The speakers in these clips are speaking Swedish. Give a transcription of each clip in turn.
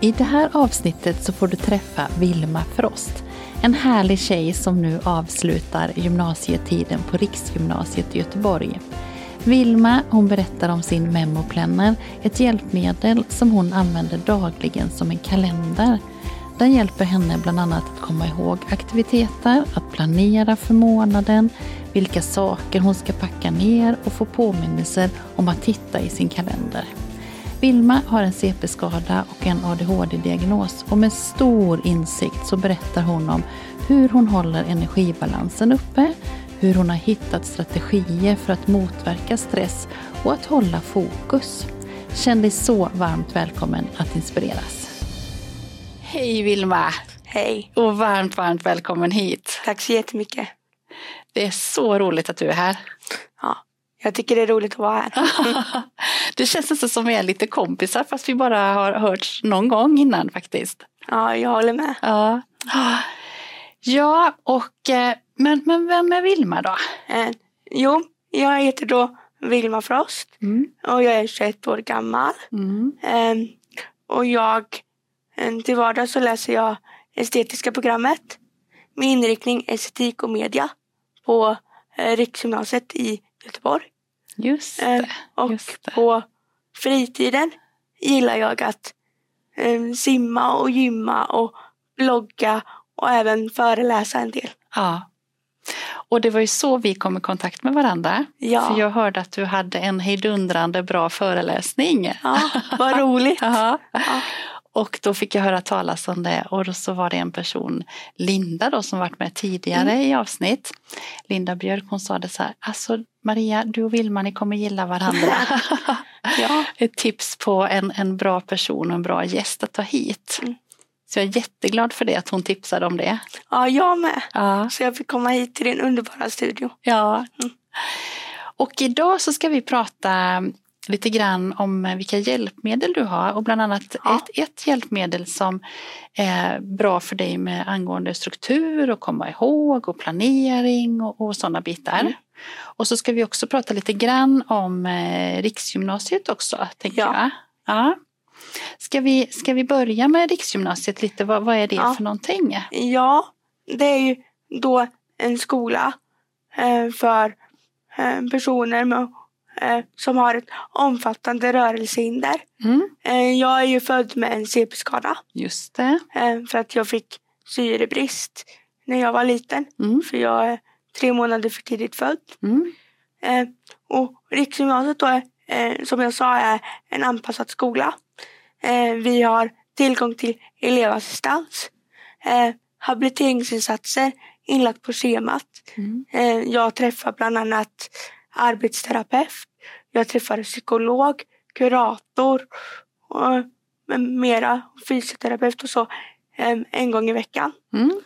I det här avsnittet så får du träffa Vilma Frost. En härlig tjej som nu avslutar gymnasietiden på Riksgymnasiet i Göteborg. Vilma hon berättar om sin Memoplanner, ett hjälpmedel som hon använder dagligen som en kalender. Den hjälper henne bland annat att komma ihåg aktiviteter, att planera för månaden, vilka saker hon ska packa ner och få påminnelser om att titta i sin kalender. Vilma har en CP-skada och en ADHD-diagnos och med stor insikt så berättar hon om hur hon håller energibalansen uppe, hur hon har hittat strategier för att motverka stress och att hålla fokus. Känn dig så varmt välkommen att inspireras. Hej Vilma! Hej! Och varmt, varmt välkommen hit. Tack så jättemycket. Det är så roligt att du är här. Ja, jag tycker det är roligt att vara här. det känns nästan som vi är lite kompisar fast vi bara har hörts någon gång innan faktiskt. Ja, jag håller med. Ja, ja och eh, men, men vem är Vilma då? Eh, jo, jag heter då Vilma Frost Mm. och jag är 21 år gammal. Mm. Eh, och jag, eh, till vardags så läser jag estetiska programmet med inriktning estetik och media på eh, Riksgymnasiet i Göteborg. Just Eh, det. och just det. på fritiden gillar jag att eh, simma och gymma och blogga och även föreläsa en del. Ja. Och det var ju så vi kom i kontakt med varandra. Ja. För jag hörde att du hade en hejdundrande bra föreläsning. Ja, vad roligt. Ja. Ja. Och då fick jag höra talas om det och då så var det en person, Linda då, som varit med tidigare Mm. i avsnitt. Linda Björk, hon sa det så här, alltså Maria, du och Vilma, ni kommer gilla varandra. Ja. Ett tips på en, en bra person och en bra gäst att ta hit. Mm. Så jag är jätteglad för det, att hon tipsade om det. ja, jag med. Ja. Så jag fick komma hit till din underbara studio. Ja. Mm. Och idag så ska vi prata lite grann om vilka hjälpmedel du har och bland annat Ja. ett, ett hjälpmedel som är bra för dig med angående struktur och komma ihåg och planering och, och sådana bitar. Mm. Och så ska vi också prata lite grann om eh, Riksgymnasiet också, tänker Ja. jag. Ja. Ska, vi, ska vi börja med Riksgymnasiet lite? Vad, vad är det Ja. för någonting? Ja, det är ju då en skola eh, för eh, personer med, eh, som har ett omfattande rörelsehinder. Mm, Eh, jag är ju född med en CP-skada just det. eh, för att jag fick syrebrist när jag var liten. Mm, För jag tre månader för tidigt född. mm, Eh, och Riksgymnasiet då, är, eh, som jag sa, är en anpassad skola. Eh, vi har tillgång till elevassistans, eh, habiliteringsinsatser inlagt på schemat. mm. Eh, jag träffar bland annat arbetsterapeut, jag träffar psykolog, kurator och med mera, fysioterapeut och så eh, en gång i veckan. Mm.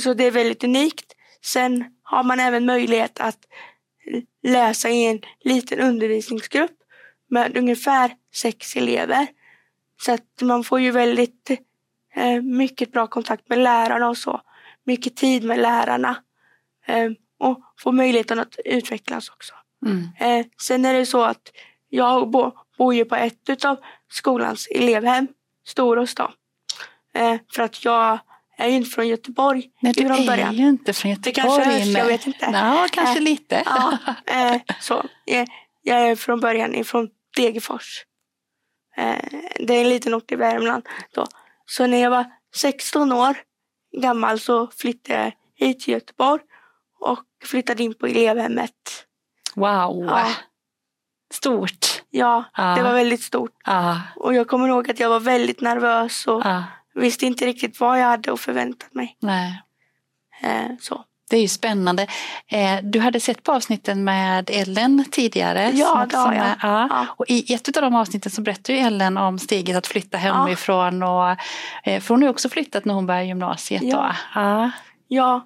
Så det är väldigt unikt. Sen har man även möjlighet att läsa i en liten undervisningsgrupp med ungefär sex elever. Så att man får ju väldigt eh, mycket bra kontakt med lärarna och så. Mycket tid med lärarna. Eh, och får möjligheten att utvecklas också. Mm. Eh, sen är det så att jag bo, bor ju på ett av skolans elevhem, Storås då. Eh, för att jag är ju inte från Göteborg Nej, du från är början. ju inte från Det Göteborg. kanske hörs, jag vet inte. Ja, kanske Eh, lite. Ja, eh, så. Jag, jag är från början ifrån Degerfors. Eh, det är en liten ort i Värmland. Då. Så när jag var 16 år gammal så flyttade jag hit till Göteborg och flyttade in på elevhemmet. Wow. Ja. Stort. Ja, Ja. det var väldigt stort. Ja, Och jag kommer ihåg att jag var väldigt nervös och. Visste inte riktigt vad jag hade att förvänta mig. Nej. Eh, så. Det är ju spännande. Eh, du hade sett på avsnitten med Ellen tidigare. Ja, det har jag. Är, ja. Ja. Och I ett av de avsnitten så berättar ju Ellen om steget att flytta hemifrån. Och, eh, för hon har ju också flyttat när hon började gymnasiet. Ja. Ja. Ja,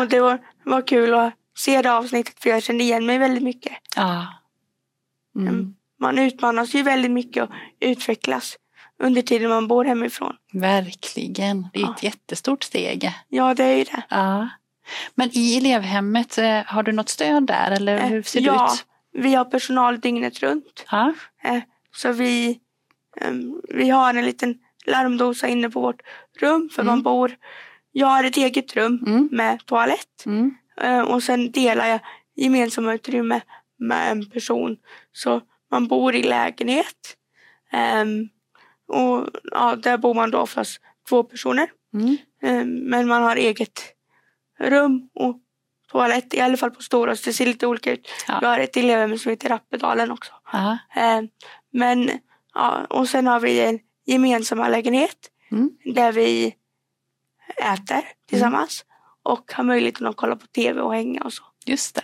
och det var, var kul att se det avsnittet för jag kände igen mig väldigt mycket. Ja. Mm. Mm. Man utmanas ju väldigt mycket och utvecklas under tiden man bor hemifrån. Verkligen. Det är Ja. ett jättestort steg. Ja, det är ju det. Ja. Men i elevhemmet, eh, har du något stöd där eller Eh, hur ser ja, det ut? vi har personal dygnet runt. Ja. Eh, Så vi, ehm, vi har en liten larmdosa inne på vårt rum för Mm. man bor. Jag har ett eget rum Mm. med toalett Mm. och sen delar jag gemensamma utrymme med en person. Så man bor i lägenhet. Och ja, där bor man då oftast två personer. Mm. Ehm, Men man har eget rum och toalett, i alla fall på Storås. Det ser lite olika ut. Ja. Jag har ett elevhem som heter Rappedalen också. Ja. Ehm, Men, ja, och sen har vi en gemensamma lägenhet Mm. där vi äter tillsammans och har möjligheten att kolla på tv och hänga och så. Just det.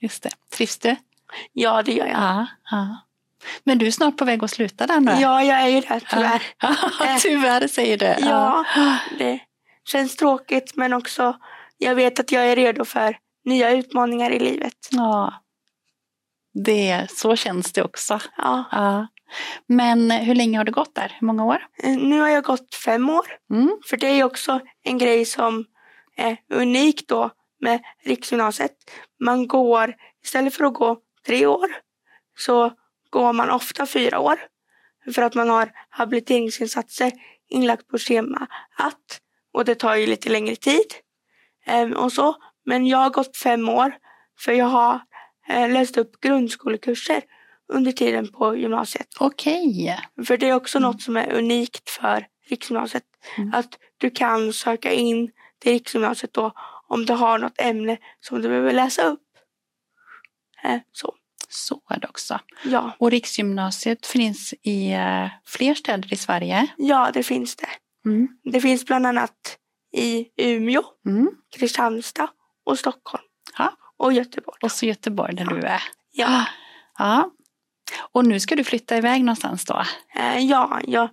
Just det. Trivs du? Ja, det gör jag. Ja. ja. Men du är snart på väg att sluta där nu? Ja, jag är ju det tyvärr. Ja. tyvärr säger du. Ja, det känns tråkigt men också jag vet att jag är redo för nya utmaningar i livet. ja. Det, så känns det också. Ja. Ja. Men hur länge har du gått där? Hur många år? Eh, Nu har jag gått fem år. Mm. För det är också en grej som är unik då med riksgymnasiet. Man går, istället för att gå tre år, så går man ofta fyra år. För att man har habiliteringsinsatser inlagt på schema att. Och det tar ju lite längre tid. Ehm, och så. Men jag har gått fem år för jag har eh, läst upp grundskolekurser under tiden på gymnasiet. Okej. För det är också något som är unikt för riksgymnasiet. Mm. Att du kan söka in till riksgymnasiet då om du har något ämne som du behöver läsa upp. Eh, Så, Så är det också. ja. Och Riksgymnasiet finns i eh, fler städer i Sverige. ja, det finns det. Mm. Det finns bland annat i Umeå, Mm. Kristianstad och Stockholm. Ja. Och Göteborg. Och så Göteborg där du är. Ja, Ja. Och nu ska du flytta iväg någonstans då? eh, ja, jag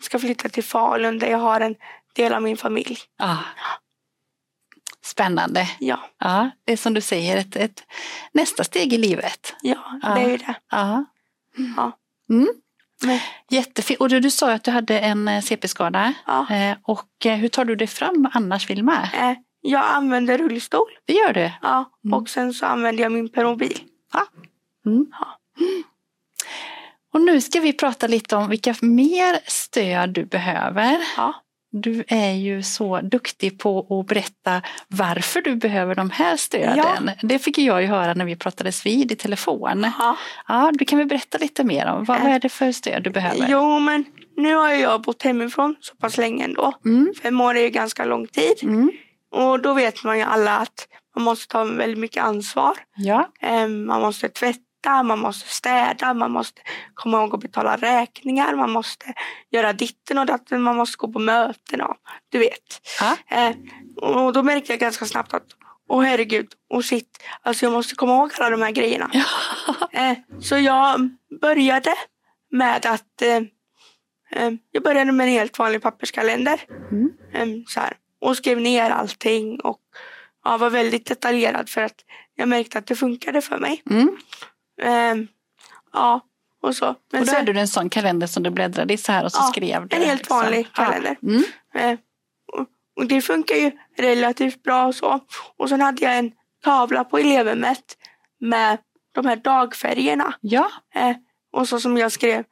ska flytta till Falun där jag har en del av min familj. Ja. Spännande. Ja, Ja, det är som du säger, ett, ett nästa steg i livet. ja, Ja. det är ju det. Ja. Ja. Mm. Men, Jättefint. Och du, du sa att du hade en eh, CP-skada. ja. Eh, och eh, hur tar du dig fram annars, Vilma? Jag använder rullstol. Det gör du? Ja, Mm. och sen så använder jag min permobil. Mm. Ja. Och nu ska vi prata lite om vilka mer stöd du behöver. Ja, Du är ju så duktig på att berätta varför du behöver de här stöden. Det fick jag ju höra när vi pratades vid i telefon. ja. Ja, du kan väl berätta lite mer om vad, vad är det för stöd du behöver? Jo, men nu har jag bott hemifrån så pass länge ändå. Mm, Fem år är ju ganska lång tid. mm, Och då vet man ju alla att man måste ta väldigt mycket ansvar. ja, Eh, Man måste tvätta, man måste städa, man måste komma ihåg att betala räkningar, man måste göra ditten och datten, man måste gå på möten och du vet. Eh, och då märkte jag ganska snabbt att åh herregud, och shit, alltså jag måste komma ihåg alla de här grejerna. Eh, så jag började med att eh, eh, jag började med en helt vanlig papperskalender. Mm. Eh, så här, och skrev ner allting och ja, var väldigt detaljerad för att jag märkte att det funkade för mig. Mm. Eh, ja, och så. Men Och då sen- hade du en sån kalender som du bläddrade i så här och så Ja, skrev du. en helt vanlig Ja. kalender. Mm. Eh, och, och det funkar ju relativt bra och så. Och sen hade jag en tavla på elevhemmet med de här dagfärgerna. Ja, Eh, och så som jag skrev,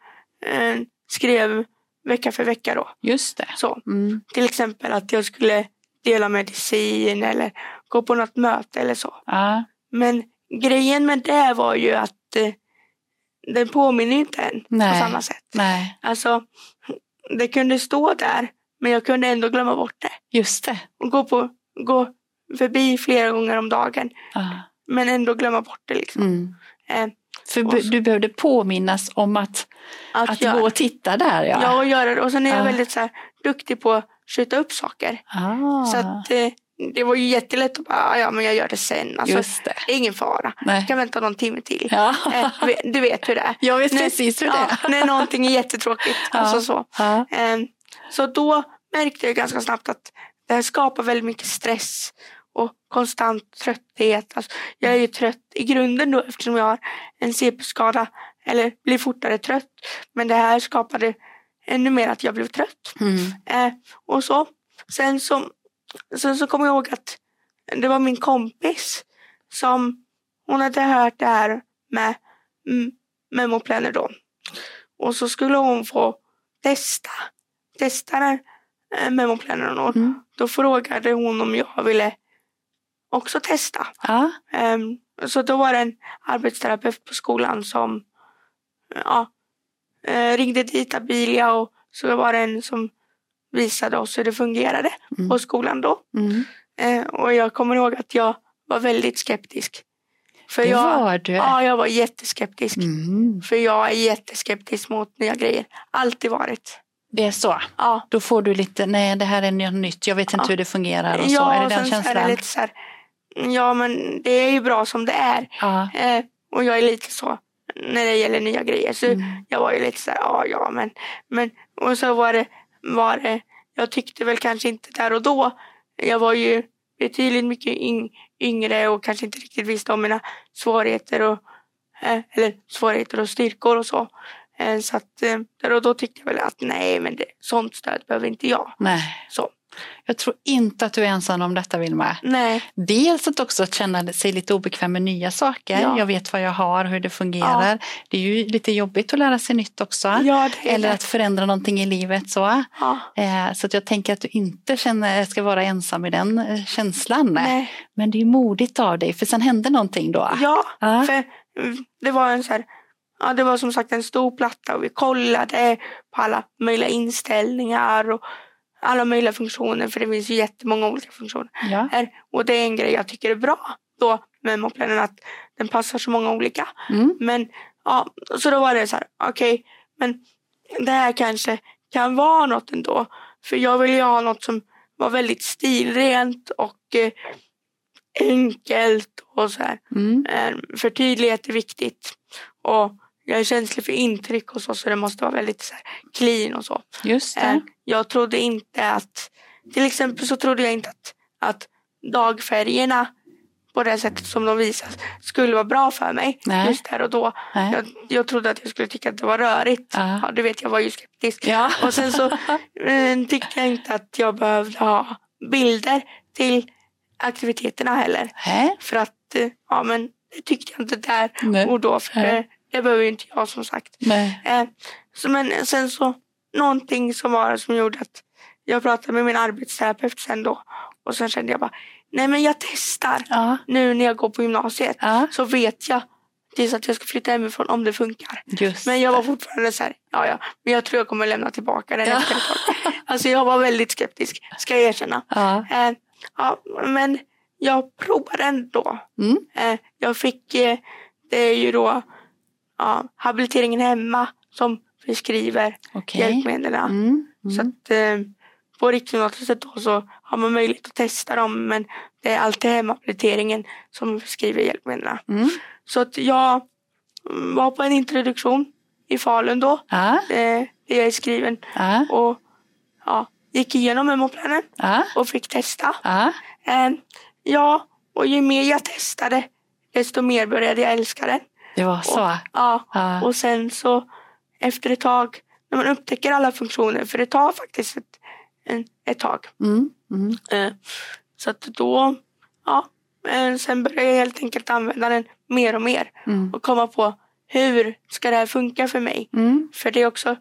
eh, skrev vecka för vecka då. just det. Så, Mm. till exempel att jag skulle dela medicin eller gå på något möte eller så. Ja, Men grejen med det var ju att eh, den påminner inte en Nej. på samma sätt. nej, Alltså, det kunde stå där men jag kunde ändå glömma bort det. just det. Och gå, på, gå förbi flera gånger om dagen Ja. men ändå glömma bort det. Liksom. Mm. Eh, För du behövde påminnas om att, att att göra. gå och titta där. Ja. Ja, och göra det. Och sen är jag Ja. väldigt så här, duktig på att skjuta upp saker. Ah. Så att eh, det var ju jättelätt att bara, ja men jag gör det sen. Alltså, Just det. det är ingen fara. Nej. Jag kan vänta någon timme till. Ja. Eh, du vet- hur det är. Jag vet När- precis hur det ja, är. När någonting är jättetråkigt. Alltså så. Ja. Ehm, Så då märkte jag ganska snabbt att det här skapar väldigt mycket stress och konstant trötthet. Alltså, jag är ju trött i grunden då eftersom jag har en CP-skada eller blir fortare trött. Men det här skapade ännu mer att jag blev trött. Mm. Eh, och så. Sen så, sen så kommer jag ihåg att det var min kompis som hon hade hört det här med memoplaner då. Och så skulle hon få testa, testa den eh, memoplanen. Och Mm. då frågade hon om jag ville också testa. Ja. Ehm, så då var det en arbetsterapeut på skolan som ja, eh, ringde dit Abilia och så var det en som visade oss hur det fungerade Mm. på skolan då. Mm. Eh, och jag kommer ihåg att jag var väldigt skeptisk. För Det jag, var du. Ja, jag var jätteskeptisk. Mm. För jag är jätteskeptisk mot nya grejer. Alltid varit. Det är så. Ja, Då får du lite, nej det här är något nytt, jag vet inte Ja. hur det fungerar och så. ja är det den så är känslan? det lite så här, ja men det är ju bra som det är. Ja. Eh, och jag är lite så när det gäller nya grejer. Så Mm. jag var ju lite så här, ja ja men, men och så var det, var det, jag tyckte väl kanske inte där och då, jag var ju betydligt mycket yng, yngre och kanske inte riktigt visste om mina svårigheter och, eh, eller svårigheter och styrkor och så. Eh, så att eh, där och då tyckte jag väl att nej men det, sånt stöd behöver inte jag. Nej. Så, Jag tror inte att du är ensam om detta Vilma. nej, Dels att också känna sig lite obekväm med nya saker. Ja. Jag vet vad jag har, hur det fungerar. Det är ju lite jobbigt att lära sig nytt också. ja det är Eller det. att förändra någonting i livet. Så, Ja, eh, så att jag tänker att du inte känner, ska vara ensam i den eh, känslan. nej. Men det är modigt av dig för sen händer någonting då. Ja, Ja. för det var en så här, ja det var som sagt en stor platta och vi kollade på alla möjliga inställningar och alla möjliga funktioner för det finns ju jättemånga olika funktioner Ja. Och det är en grej jag tycker är bra då med Memoplanen att den passar så många olika. Mm. Men ja, så då var det så här, okej, men det här kanske kan vara något ändå. För jag vill ju ha något som var väldigt stilrent och eh, enkelt och så här. Mm. Eh, För tydlighet är viktigt. Och jag är känslig för intryck och så, så det måste vara väldigt så här, clean och så. Just Eh, det. Jag trodde inte att, till exempel så trodde jag inte att, att dagfärgerna på det sättet som de visas skulle vara bra för mig Nej. just där och då. Jag, jag trodde att jag skulle tycka att det var rörigt. Ja. Ja, du vet, jag var ju skeptisk. Ja. Och sen så eh, tyckte jag inte att jag behövde ha bilder till aktiviteterna heller. Hä? För att, eh, ja men det tyckte jag inte där Nej. och då. För eh, det behöver ju inte jag som sagt. Nej. Eh, så, men sen så, någonting som var som gjorde att jag pratade med min arbetsterapeut sen då. Och sen kände jag bara, nej men jag testar. Ja. Nu när jag går på gymnasiet Ja. så vet jag tills att jag ska flytta hemifrån om det funkar. Just Men jag var fortfarande så här, ja ja, men jag tror jag kommer lämna tillbaka den Ja. efter ett tag. Alltså jag var väldigt skeptisk, ska jag erkänna. Ja. Eh, ja, men jag provade ändå. Mm. Eh, jag fick, eh, det är ju då ja, habiliteringen hemma som beskriver Okej. hjälpmedlen. Mm. Så Mm. att eh, på Riksgymnasiet då så har man möjlighet att testa dem men det är alltid hemhabiliteringen som beskriver hjälpmedlen. Mm. Så att jag mm, var på en introduktion i Falun då, Ja. eh, där jag är skriven Ja. och ja, gick igenom memoplanen Ja. och fick testa. Eh, ja, och ju mer jag testade desto mer började jag älska den. Det var så. Ja, Ja. och sen så efter ett tag när man upptäcker alla funktioner, för det tar faktiskt ett, en, ett tag. Mm. Mm. Eh, så att då, ja, eh, sen började jag helt enkelt använda den mer och mer Mm. och komma på hur ska det här funka för mig? Mm. För det är också,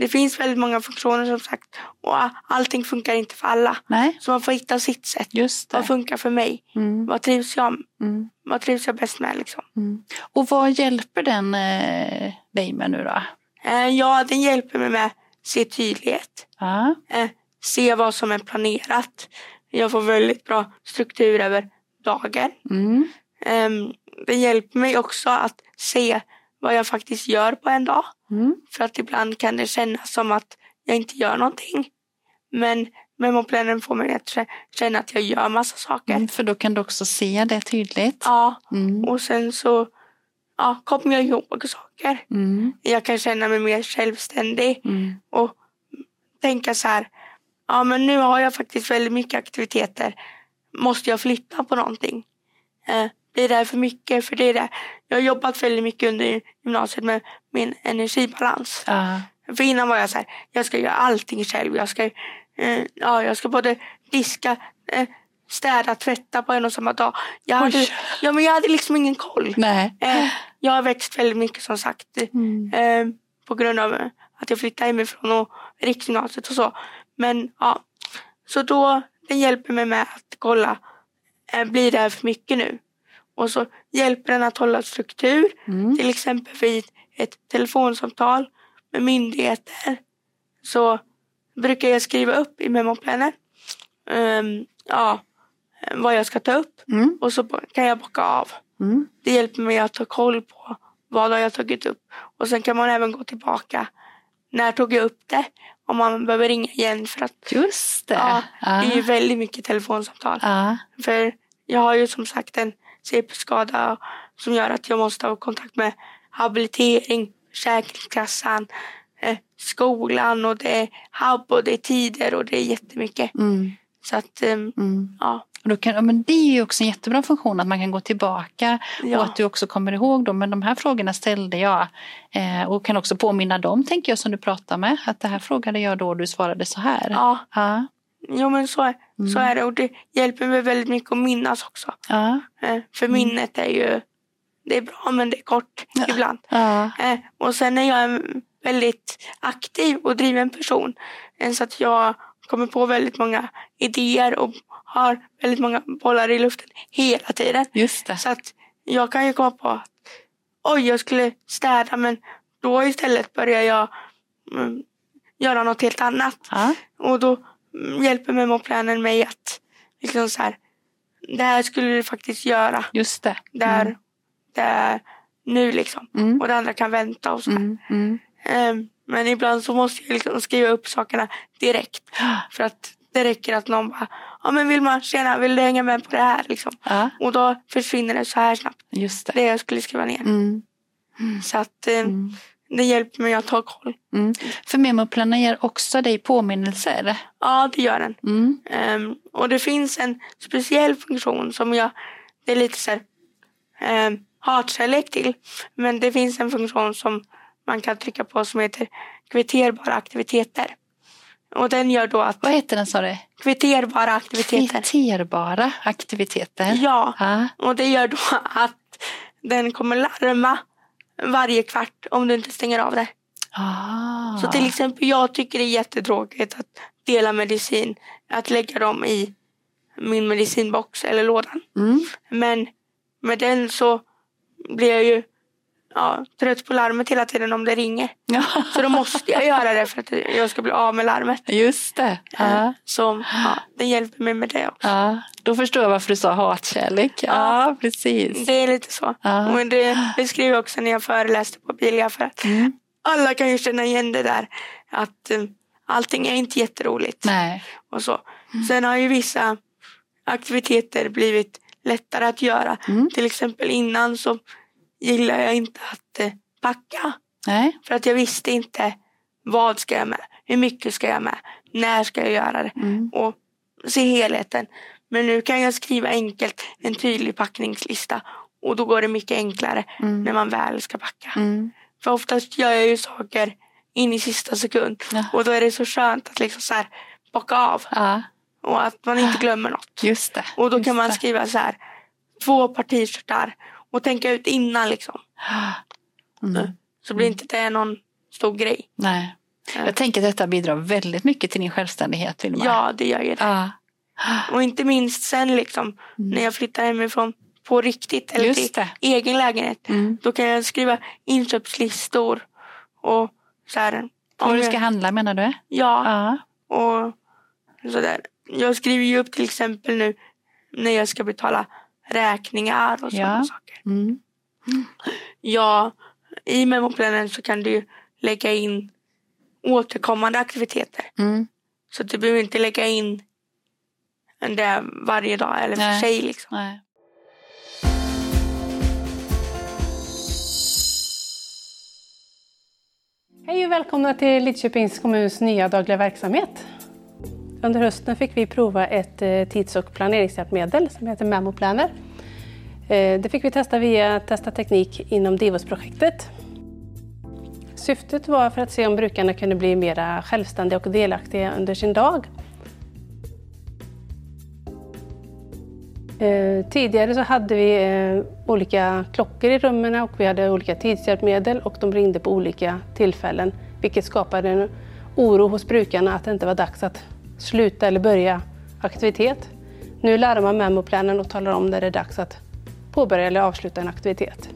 det finns väldigt många funktioner som sagt och allting funkar inte för alla. Nej, Så man får hitta sitt sätt. just Vad det. funkar för mig? Mm. Vad trivs jag, Mm. vad trivs jag bäst med liksom? Mm. Och vad hjälper den eh, dig med nu då? Eh, ja, den hjälper mig med se tydlighet. Ja. Eh, se vad som är planerat. Jag får väldigt bra struktur över dagen. Mm. Ehm, det hjälper mig också att se vad jag faktiskt gör på en dag. Mm. För att ibland kan det kännas som att jag inte gör någonting. Men memoplanen får mig att kä- känna att jag gör massa saker. Mm, för då kan du också se det tydligt. Ja, Mm. och sen så ja, kommer jag ihåg saker. Mm. Jag kan känna mig mer självständig Mm. och tänka så här. Ja, men nu har jag faktiskt väldigt mycket aktiviteter. Måste jag flytta på någonting? Eh, blir det här för mycket? För det är det. Jag har jobbat väldigt mycket under gymnasiet med min energibalans. Ja. För innan var jag så här, jag ska göra allting själv. Jag ska, eh, ja, jag ska både diska, eh, städa, tvätta på en och samma dag. Jag hade, Oj. ja, men jag hade liksom ingen koll. Nej. Eh, jag har växt väldigt mycket som sagt. Mm. Eh, på grund av att jag flyttade hemifrån och riksgymnasiet och så. Men ja, så då den hjälper mig med att kolla, eh, blir det här för mycket nu? Och så hjälper den att hålla struktur, Mm. till exempel vid ett telefonsamtal med myndigheter. Så brukar jag skriva upp i memoplanen ehm, ja, vad jag ska ta upp Mm. och så kan jag bocka av. Mm. Det hjälper mig att ta koll på vad har jag tagit upp. Och sen kan man även gå tillbaka. När tog jag upp det? Om man behöver ringa igen för att Just det. ja, Ja. det är ju väldigt mycket telefonsamtal. Ja. För jag har ju som sagt en CP-skada som gör att jag måste ha kontakt med habilitering, Försäkringskassan, eh, skolan och det är hubb och det är tider och det är jättemycket. Mm. Så att ehm, Mm. ja, Och Då kan, men det är ju också en jättebra funktion att man kan gå tillbaka Ja. och att du också kommer ihåg dem. Men de här frågorna ställde jag eh, och kan också påminna dem, tänker jag, som du pratar med. Att det här frågade jag då och du svarade så här. ja, Ja. jo, men så, är- så Mm. är det och det hjälper mig väldigt mycket att minnas också. Ja. Eh, för minnet är ju, det är bra men det är kort Ja. ibland. Ja. Eh, och sen är jag en väldigt aktiv och driven person. Eh, så att jag kommer på väldigt många idéer och har väldigt många bollar i luften hela tiden. Just det. Så att jag kan ju komma på att oj, jag skulle städa men då istället börjar jag mm, göra något helt annat. Ja. Och då mm, hjälper memoplanen mig att liksom så här, det här skulle du faktiskt göra Just det. där, Mm. där nu liksom. Mm. Och det andra kan vänta och så här. Mm. Mm. Ehm, Men ibland så måste jag liksom skriva upp sakerna direkt. För att det räcker att någon bara, ja men Vilma, tjena, vill du hänga med på det här liksom? Ja, Och då försvinner det så här snabbt, just det. det jag skulle skriva ner. Mm. Så att Mm. Det hjälper mig att ha koll. Mm. För memoplanen ger också dig påminnelser. Ja, det gör den. Mm. Ehm, och det finns en speciell funktion som jag, det är lite så här, um, hatkärlek till. Men det finns en funktion som man kan trycka på som heter kvitterbara aktiviteter. Och den gör då att Vad heter den sa du? kvitterbara aktiviteter. Kvitterbara aktiviteter. Ja, Ja. och det gör då att den kommer larma varje kvart om du inte stänger av det. Ah. Så till exempel jag tycker det är jättetråkigt att dela medicin, att lägga dem i min medicinbox eller lådan. Mm. Men med den så blir jag ju ja, trött på larmet hela tiden om det ringer. Ja. Så då måste jag göra det för att jag ska bli av med larmet. Just det. Ja. Så ja, den hjälper mig med det också. Ja. Då förstår jag varför du sa hatkärlek. Ja, Ja. precis. Det är lite så. Men det beskriver jag också när jag föreläste på Bilia för att Mm. alla kan ju känna igen det där att eh, allting är inte jätteroligt. Nej. Och så. Sen har ju vissa aktiviteter blivit lättare att göra. Mm. Till exempel innan så gillar jag inte att eh, packa. Nej. För att jag visste inte vad ska jag med, hur mycket ska jag med, när ska jag göra det Mm. och se helheten. Men nu kan jag skriva enkelt en tydlig packningslista och då går det mycket enklare Mm. när man väl ska packa. Mm. För oftast gör jag ju saker in i sista sekund Ja. och då är det så skönt att liksom så här bocka av Ja, och att man inte glömmer något. just det. Och då Just kan man skriva så här två par t-shirtar och tänka ut innan liksom. Mm. Så blir inte det någon stor grej. Nej. Ja. Jag tänker att detta bidrar väldigt mycket till din självständighet, Vilma. Ja, det gör ju det. Ja. Och inte minst sen liksom när jag flyttar hemifrån på riktigt eller Just till det. egen lägenhet. Mm. Då kan jag skriva inköpslistor och så här. Vad du ska handla menar du? Ja, Ja. och sådär. Jag skriver ju upp till exempel nu när jag ska betala räkningar och sådana Ja. saker. Mm. Ja, i memoplanen så kan du lägga in återkommande aktiviteter. Mm. Så du behöver inte lägga in det varje dag eller för Nej. sig. Liksom. Nej. Hej och välkomna till Lidköpings kommuns nya dagliga verksamhet. Under hösten fick vi prova ett eh, tids och planeringshjälpmedel som heter Memo Planner. Eh, det fick vi testa via Testa teknik inom Divos-projektet. Syftet var för att se om brukarna kunde bli mer självständiga och delaktiga under sin dag. Eh, tidigare så hade vi olika klockor i rummen och vi hade olika tidshjälpmedel och de ringde på olika tillfällen vilket skapade en oro hos brukarna att det inte var dags att sluta eller börja aktivitet. Nu larmar man memoplanen och talar om när det är dags att påbörja eller avsluta en aktivitet.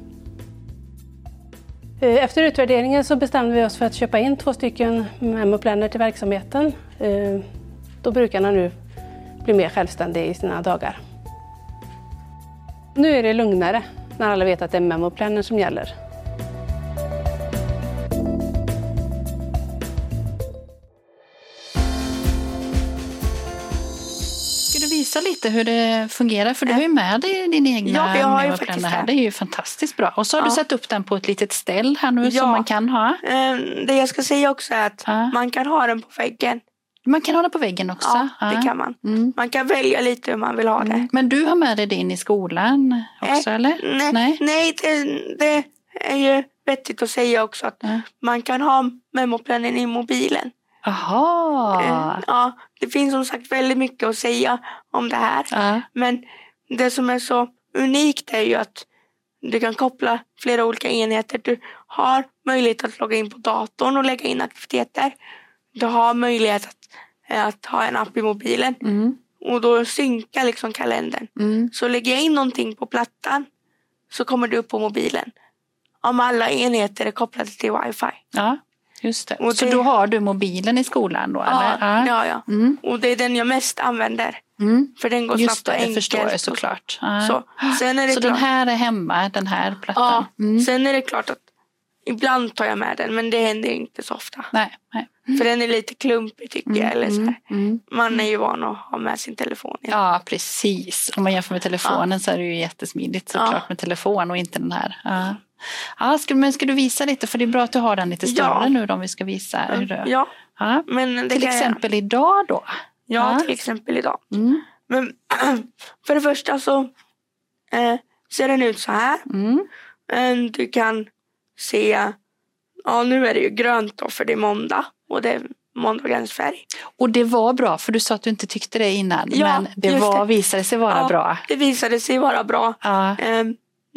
Eh, efter utvärderingen så bestämde vi oss för att köpa in två stycken memoplaner till verksamheten eh, då brukarna nu blir mer självständiga i sina dagar. Nu är det lugnare när alla vet att det är memoplanen som gäller. Visa lite hur det fungerar? För du har ju med dig din egna Ja, jag har ju faktiskt här. det. Är ju fantastiskt bra. Och så har du Ja. satt upp den på ett litet ställ här nu Ja. som man kan ha. Eh, Det jag ska säga också är att Ja. man kan ha den på väggen. Man kan ha den på väggen också. Ja, det kan man. Mm. Man kan välja lite hur man vill ha det. Mm. Men du har med dig din i skolan också Eh, eller? Nej, Nej. nej det, det är ju vettigt att säga också att man kan ha memoplanen i mobilen. Jaha. Eh, Ja, det finns som sagt väldigt mycket att säga om det här. Ja. Men det som är så unikt är ju att du kan koppla flera olika enheter. Du har möjlighet att logga in på datorn och lägga in aktiviteter. Du har möjlighet att, att ha en app i mobilen Mm. och då synkar liksom kalendern. Mm. Så lägger jag in någonting på plattan så kommer det upp på mobilen. Om alla enheter är kopplade till wifi. ja, just det. Och Så det- då har du mobilen i skolan då? Ja, eller? ja, ja. Mm. Och det är den jag mest använder. Mm. För den går Just snabbt och det, det enkelt. förstår jag och så. såklart. Ja. Så, sen är det Så klart. den här är hemma, den här Ja, plattan? Mm. sen är det klart att ibland tar jag med den men det händer inte så ofta. Nej, nej. För den är lite klumpig tycker jag. Eller så. Mm. Man är ju van att ha med sin telefon. Ja. Ja, precis. Om man jämför med telefonen så är det ju jättesmidigt såklart Ja. med telefon och inte den här. Ja. Ja, ska, men ska du visa lite? För det är bra att du har den lite större Ja. nu då, om vi ska visa. Hur det, ja, ja. men Till exempel idag då? Jag. Ja, Ja. till exempel idag. Mm. Men för det första så eh, ser den ut så här. Mm. Du kan se, ja nu är det ju grönt då för det är måndag och det är måndagens färg. Och det var bra, för du sa att du inte tyckte det innan. Ja, men det, var, det. visade sig vara Ja. bra. Det visade sig vara bra Ja. eh,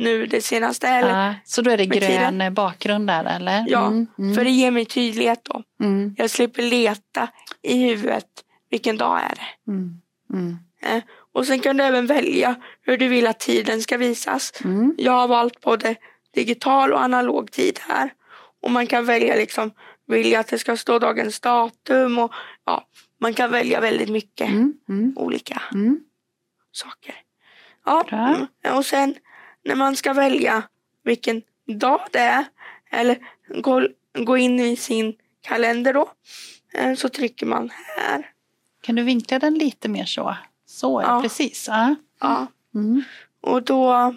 nu det senaste. Eller, Ja. Så då är det med tiden. grön bakgrund där eller? Ja, Mm. Mm. för det ger mig tydlighet då. Mm. Jag slipper leta i huvudet vilken dag är det. Mm. Mm. Eh, och sen kan du även välja hur du vill att tiden ska visas. Mm. Jag har valt både digital och analog tid här. Och man kan välja liksom, vill jag att det ska stå dagens datum och ja, man kan välja väldigt mycket olika saker. Ja, Bra. och sen när man ska välja vilken dag det är eller gå, gå in i sin kalender då eh, så trycker man här. Kan du vinkla den lite mer så? Så, ja. Ja. precis. Ja. Ja. Mm. Och då,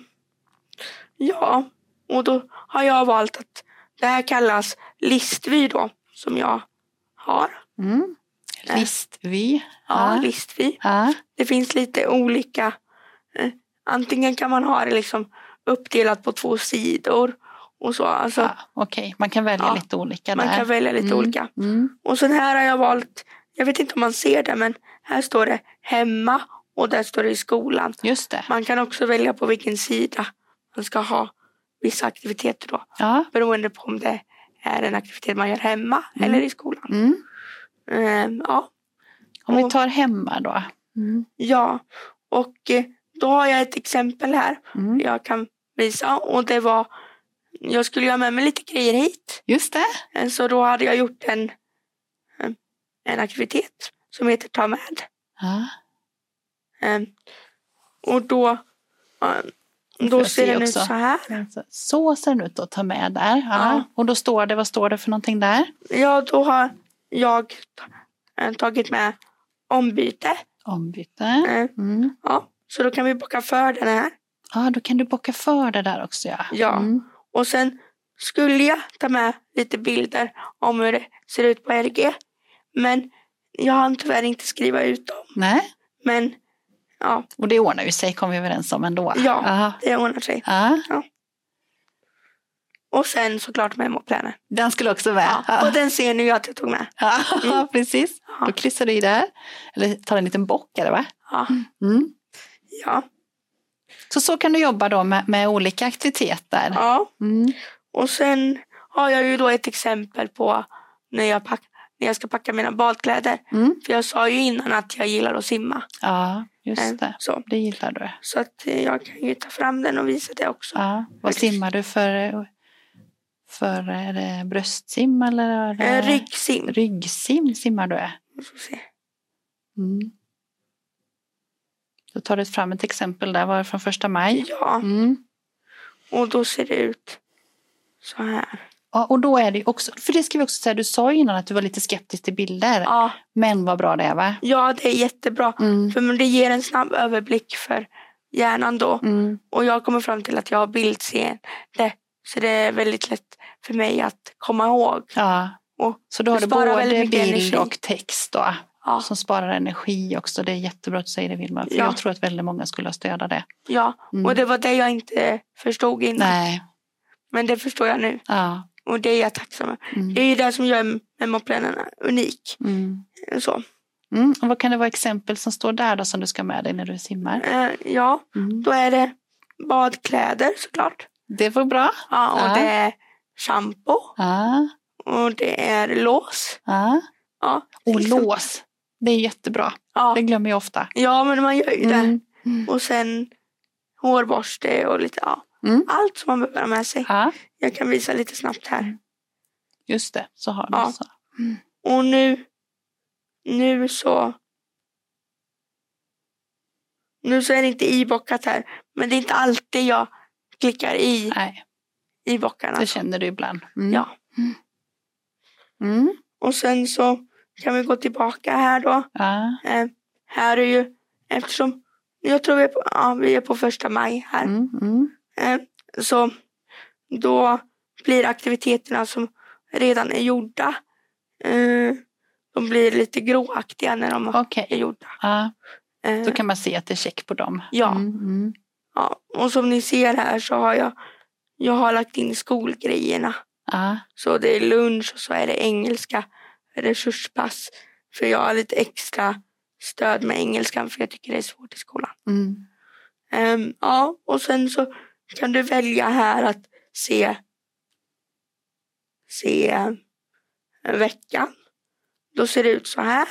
ja, och då har jag valt att det här kallas listvy då, som jag har. Mm. Listvy. Ja, Ja. listvy. Ja. Det finns lite olika. Antingen kan man ha det liksom uppdelat på två sidor och så. Alltså, Ja, Okej, man kan välja Ja, lite olika man där. kan välja lite Mm. olika. Mm. Och sen här har jag valt, jag vet inte om man ser det, men här står det hemma och där står det i skolan. Just det. Man kan också välja på vilken sida man ska ha vissa aktiviteter då. Ja. Beroende på om det är en aktivitet man gör hemma Mm. eller i skolan. Mm. Ehm, ja, Om vi Och- tar hemma då. Mm. ja, och eh, då har jag ett exempel här Mm. jag kan visa. Och det var, jag skulle göra med mig lite grejer hit. Just det. Eh, Så då hade jag gjort en, eh, en aktivitet som heter Ta med. Ja. Ehm, Och då, då ser se den ut också. så här. Så ser den ut att ta med där. Ja. Ja. Och då står det, vad står det för någonting där? Ja, då har jag eh, tagit med ombyte. Ombyte. Mm. ja, så då kan vi bocka för den här. Ja, då kan du bocka för det där också ja. Ja. Mm. Och sen skulle jag ta med lite bilder om hur det ser ut på RG. Men jag hann tyvärr inte skriva ut dem. Nej, Men ja, och det ordnar ju sig kom vi överens om ändå. Ja. Aha. det ordnar sig. Ja, Och sen såklart memoplanen. den skulle också med. Ja, och den ser ni att jag tog med. Ja, precis. Ja. Då klistrar du i där. Eller tar en liten bock, är det va? Ja, Mm. Ja, Så så kan du jobba då med, med olika aktiviteter. ja. Mm. Och sen har jag ju då ett exempel på när jag, pack, när jag ska packa mina badkläder. Mm. För jag sa ju innan att jag gillar att simma. Ja, Eh, just det. Så, Det gillar du. så att eh, jag kan ju ta fram den och visa det också. Ja. Vad simmar du för? För är det bröstsim eller? Är det... Eh, ryggsim. Ryggsim simmar du? Vi får se. Mm. Då tar du fram ett exempel där, var det från första maj? Ja, Mm. och då ser det ut så här. Ja, och då är det också, för det ska vi också säga, du sa ju innan att du var lite skeptisk till bilder. Ja, Men vad bra det är va? ja det är jättebra. Mm. För det ger en snabb överblick för hjärnan då. Mm. Och jag kommer fram till att jag har bildseende. Så det är väldigt lätt för mig att komma ihåg. Ja. Och Så då har du både bild energi. och text då, Ja, som sparar energi också. Det är jättebra att du säger det Vilma, för Ja. jag tror att väldigt många skulle ha stöd av det. ja. Mm. och det var det jag inte förstod innan. Nej, Men det förstår jag nu. ja. Och det är jag tacksam för. Mm. Det är ju det som gör memoplanerna unik. Mm. Så. Mm. Och vad kan det vara exempel som står där då som du ska med dig när du simmar? Eh, ja, Mm. då är det badkläder såklart. Det var bra. Ja, och Ja. det är shampoo. Ja, Och det är lås. ja. Ja, Och liksom. lås. Det är jättebra. Ja. Det glömmer jag ofta. ja, men man gör ju det. Mm. Mm. Och sen hårborste och lite, ja. Mm. Allt som man behöver ha med sig. Ja, Jag kan visa lite snabbt här. just det. Så har du. Ja. Så. Och nu, nu så, nu så är det inte ibockat här. Men det är inte alltid jag klickar i, Nej, i bockarna. det känner du ibland. Mm. Ja. Mm. Och sen så kan vi gå tillbaka här då. Ja. Eh, här är ju, eftersom, jag tror vi är på, ja, vi är på första maj här. Mm. Mm. Eh, så då blir aktiviteterna som redan är gjorda, eh, de blir lite gråaktiga när de Okej. är gjorda. Ja, Eh, då kan man se att det är check på dem. Ja. Mm. Mm. ja, och som ni ser här så har jag, jag har lagt in skolgrejerna. Ja. Så det är lunch och så är det engelska resurspass. För jag har lite extra stöd med engelskan för jag tycker det är svårt i skolan. Mm. Ehm, ja, och sen så kan du välja här att se, se eh, veckan. Då ser det ut så här.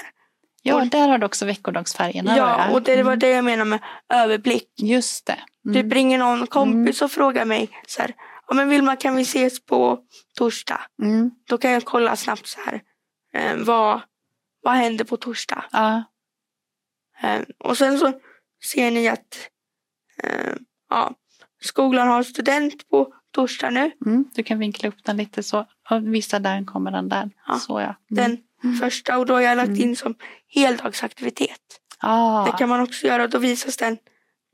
ja, Och- där har du också veckodagsfärgerna. Ja, och det var Mm. det jag menar med överblick. Just det. Mm. Typ ringer någon kompis och frågar mig så här, ja men Vilma kan vi ses på torsdag? Mm. Då kan jag kolla snabbt så här, eh, vad, vad händer på torsdag? Ja. Eh, och sen så ser ni att eh, ja, skolan har student på torsdag nu. Mm. Du kan vinkla upp den lite så. Visa där kommer den där. Ja. Så ja. Mm. Den första och då har jag lagt Mm. in som heldagsaktivitet. Ah. Det kan man också göra och då visas den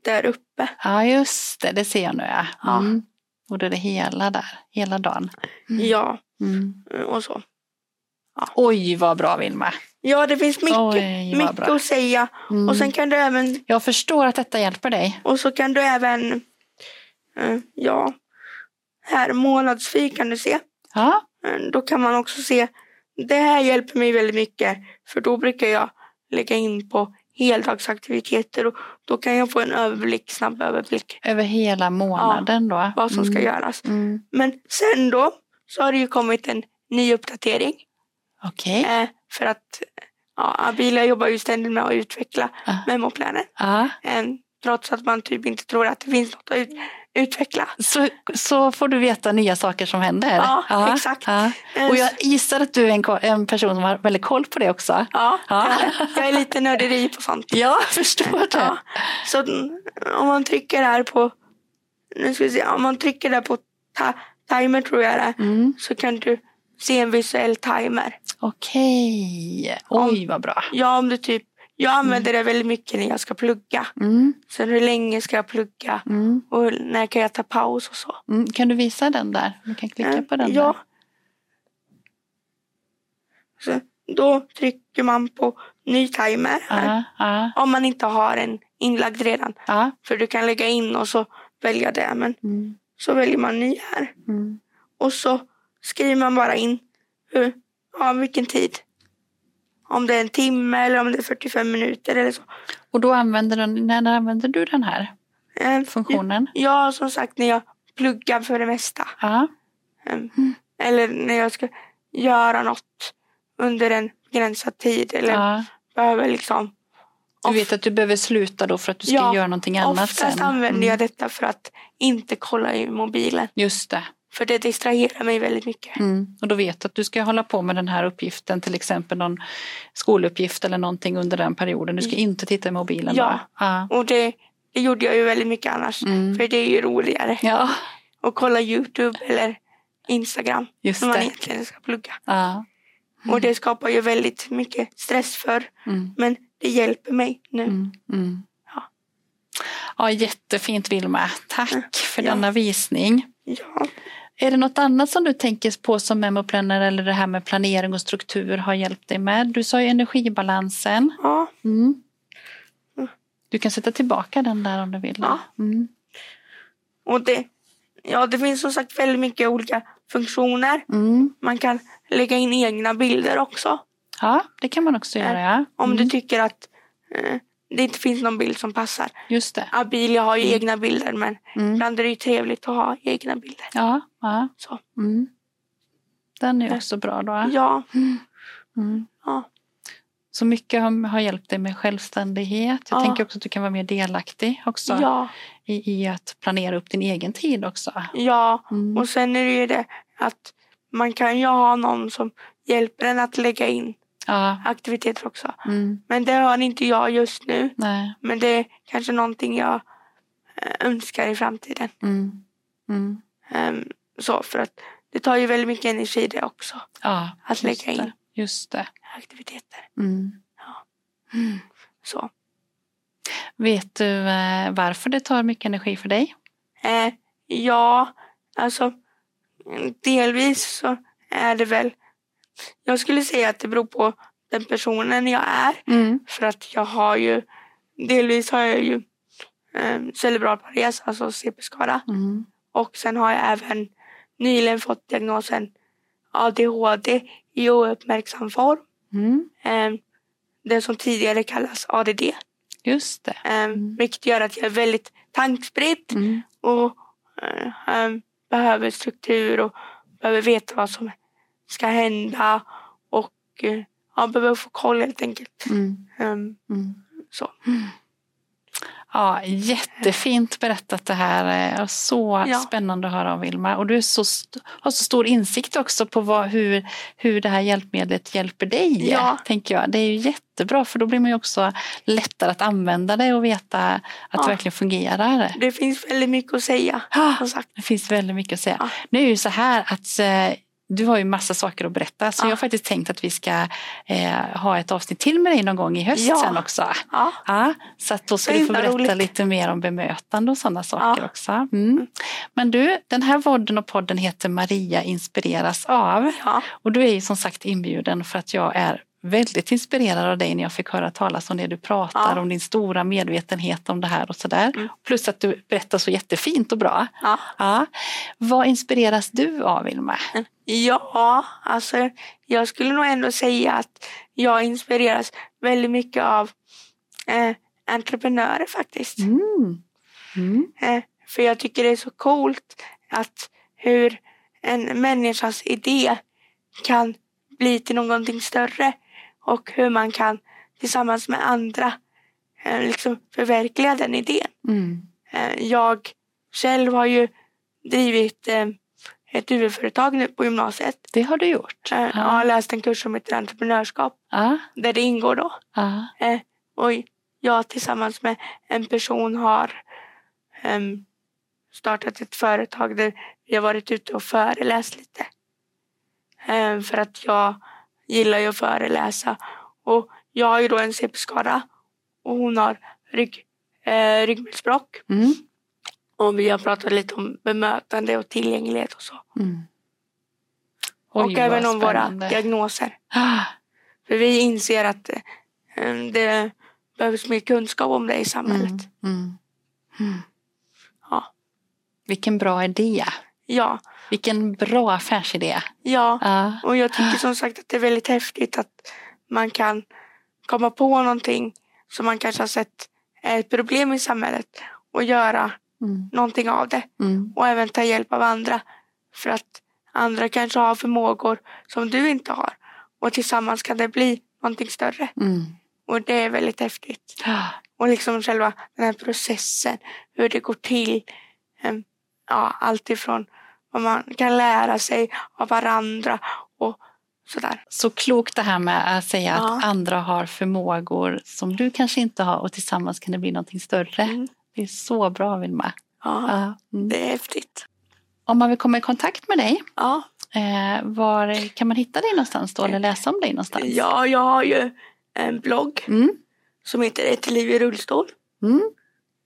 där uppe. Ja, just det. Det ser jag nu ja. Ja. Mm. Och då är det hela där. Hela dagen. Mm. Ja, Mm. och så. Oj, vad bra Vilma. Ja, det finns mycket, Oj, mycket bra. att säga. Mm. Och sen kan du även, Jag förstår att detta hjälper dig. och så kan du även, eh, ja, här månadsfy kan du se. Ja. Eh, Då kan man också se, det här hjälper mig väldigt mycket. För då brukar jag lägga in på heldagsaktiviteter och då kan jag få en överblick, snabb överblick Över hela månaden då. vad som ska Mm. göras. Mm. Men sen då så har det ju kommit en ny uppdatering. Okej. Eh, för att ja, Abila jobbar ju ständigt med att utveckla Ah. memoplanen. Ja. Eh, trots att man typ inte tror att det finns något att ut, utveckla. Så, så får du veta nya saker som händer. Ja, exakt. Ja. Eh, Och jag gissar att du är en, en person som har väldigt koll på det också. Ja, Ja. Jag, är lite nörderi på sånt. Ja, jag förstår det. Så mm, om man trycker här på, nu ska vi se, om man trycker där på ta, timer tror jag det Mm. så kan du se en visuell timer. Okej. Oj, vad bra. Ja, om du typ, jag använder det väldigt mycket när jag ska plugga. Mm. Sen hur länge ska jag plugga? Mm. Och när kan jag ta paus och så? Mm. Kan du visa den där? Du kan klicka Eh, på den Ja. där. Så då trycker man på ny timer här. Ja, ja, Om man inte har en inlagd redan. ja. För du kan lägga in och så välja det. Men Mm. så väljer man ny här. Mm. Och så skriver man bara in hur, ja, vilken tid. Om det är en timme eller om det är 45 minuter eller så. Och då använder den, när använder du den här Eh, funktionen? Ja, som sagt när jag pluggar för det mesta. Ja. Em, Eller när jag ska göra något under en begränsad tid. Eller ja. behöver liksom. Du vet att du behöver sluta då för att du ska Ja, göra någonting annat Oftast sen. använder Mm. jag detta för att inte kolla i mobilen. Just det. För det distraherar mig väldigt mycket. Mm. Och då vet du att du ska hålla på med den här uppgiften, till exempel någon skoluppgift eller någonting under den perioden. Du ska inte titta i mobilen Ja. då. Ja. Och det, det gjorde jag ju väldigt mycket annars. Mm. För det är ju roligare ja, att kolla Youtube eller Instagram just när man det. egentligen ska plugga. Ja. Och det skapar ju väldigt mycket stress för. Mm. Men det hjälper mig nu. Mm. Mm. Ja. ja, jättefint Vilma. Tack för Ja. denna visning. Ja. Är det något annat som du tänker på som memoplanner eller det här med planering och struktur har hjälpt dig med? Du sa ju energibalansen. ja. Mm. Mm. Du kan sätta tillbaka den där om du vill. Ja. Mm. Och det, ja, det finns som sagt väldigt mycket olika funktioner. Mm. Man kan lägga in egna bilder också. Ja, det kan man också göra. Ja. Om Mm. du tycker att eh, det inte finns någon bild som passar. Just det. Abilia har ju egna bilder men Mm. ibland är det ju trevligt att ha egna bilder. Ja, ja. Så. Mm. Den är också bra då. Ja, Mm. ja, Så mycket har, har hjälpt dig med självständighet. Jag Ja. tänker också att du kan vara mer delaktig också ja, i, i att planera upp din egen tid också. ja. Mm. Och sen är det ju det att man kan ju ha någon som hjälper en att lägga in Ja. aktiviteter också. Mm. Men det har inte jag just nu. Nej. Men det är kanske någonting jag eh, önskar i framtiden. Mm. Mm. Ehm, så för att det tar ju väldigt mycket energi det också. Ja, Att lägga in det. Just det. aktiviteter. Mm. Ja. Mm. Så. Vet du eh, varför det tar mycket energi för dig? Eh, ja, alltså delvis så är det väl. Jag skulle säga att det beror på den personen jag är. Mm. För att jag har ju, delvis har jag ju eh, cerebral pares, alltså CP-skada. Mm. Och sen har jag även nyligen fått diagnosen ADHD i ouppmärksam form. Mm. Eh, det som tidigare kallas ADD. Just det. Eh. Vilket gör att jag är väldigt tankspridd Mm. och eh, eh, behöver struktur och behöver veta vad som ska hända och eh, ja, behöver få koll helt enkelt. Mm. Ehm, Mm. så. Ja, jättefint berättat det här. Eh, Så Ja. spännande att höra om Vilma. Och du så har så stor insikt också på vad, hur, hur det här hjälpmedlet hjälper dig. Ja. Tänker jag. Det är ju jättebra för då blir man ju också lättare att använda det och veta att Ja. det verkligen fungerar. Det finns väldigt mycket att säga. Sagt. det finns väldigt mycket att säga. Ja. Nu är det ju så här att eh, du har ju massa saker att berätta så Ja. jag har faktiskt tänkt att vi ska eh, ha ett avsnitt till med dig någon gång i höst Ja. sen också. Ja, Ja, så att då ska du få berätta roligt. lite mer om bemötande och sådana saker också. Mm. Men du, den här vodden och podden heter Maria inspireras av. Och du är ju som sagt inbjuden för att jag är väldigt inspirerad av dig när jag fick höra talas om det du pratar Ja. om din stora medvetenhet om det här och sådär. Mm. Plus att du berättar så jättefint och bra. ja. Ja. Vad inspireras du av Vilma? Ja, alltså jag skulle nog ändå säga att jag inspireras väldigt mycket av eh, entreprenörer faktiskt. Mm. Mm. Eh, för jag tycker det är så coolt att hur en människas idé kan bli till någonting större och hur man kan tillsammans med andra eh, liksom förverkliga den idén. Mm. Eh, jag själv har ju drivit eh, ett huvudföretag nu på gymnasiet. Det har du gjort. Jag har läst en kurs som heter entreprenörskap Ja. där det ingår då. Ja. Och jag tillsammans med en person har ehm, startat ett företag där har varit ute och föreläst lite. För att jag gillar ju att föreläsa. Och jag har ju då en CP-skada och hon har rygg, eh, ryggmärgsbråck. Mm. Och vi har pratat lite om bemötande och tillgänglighet och så. Mm. och Oj, även vad om våra spännande. diagnoser. Ah, För vi inser att eh, det behövs mer kunskap om det i samhället. Mm. Mm. Mm. Ja. Vilken bra idé. Ja, Vilken bra affärsidé. ja. Ja. Och jag tycker som sagt att det är väldigt häftigt att man kan komma på någonting som man kanske har sett är ett problem i samhället och göra Mm. någonting av det. Mm. Och även ta hjälp av andra. För att andra kanske har förmågor som du inte har. Och tillsammans kan det bli någonting större. Mm. Och det är väldigt häftigt. Och liksom själva den här processen, hur det går till. Ehm, Ja, allt ifrån vad man kan lära sig av varandra och sådär. Så klokt det här med att säga Ja. att andra har förmågor som du kanske inte har och tillsammans kan det bli någonting större. Mm. Det är så bra Vilma. Ja. Mm. det är häftigt. Om man vill komma i kontakt med dig, Ja, eh, var kan man hitta dig någonstans då eller läsa om dig någonstans? ja jag har ju en blogg Mm. som heter Ett liv i rullstol. Mm.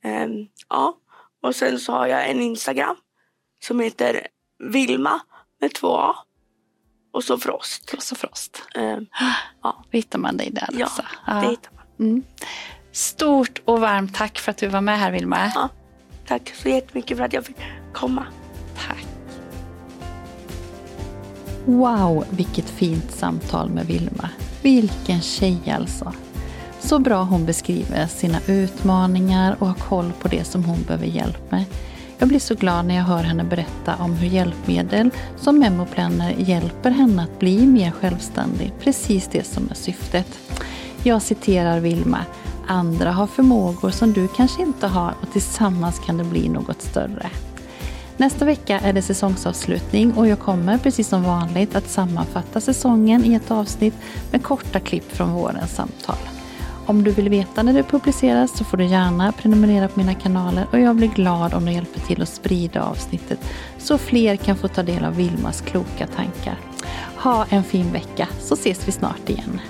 Ehm, ja, och sen så har jag en Instagram som heter Vilma med två A och så Frost. Och Frost. Ehm, Då hittar man dig där Ja, alltså. det hittar man. Mm. Stort och varmt tack för att du var med här Vilma. Ja. Tack så jättemycket för att jag fick komma. Tack. Wow, vilket fint samtal med Vilma. Vilken tjej alltså. Så bra hon beskriver sina utmaningar och har koll på det som hon behöver hjälp med. Jag blir så glad när jag hör henne berätta om hur hjälpmedel som Memoplanner hjälper henne att bli mer självständig. Precis det som är syftet. Jag citerar Vilma. Andra har förmågor som du kanske inte har och tillsammans kan det bli något större. Nästa vecka är det säsongsavslutning och jag kommer precis som vanligt att sammanfatta säsongen i ett avsnitt med korta klipp från vårens samtal. Om du vill veta när det publiceras så får du gärna prenumerera på mina kanaler och jag blir glad om du hjälper till att sprida avsnittet så fler kan få ta del av Vilmas kloka tankar. Ha en fin vecka så ses vi snart igen.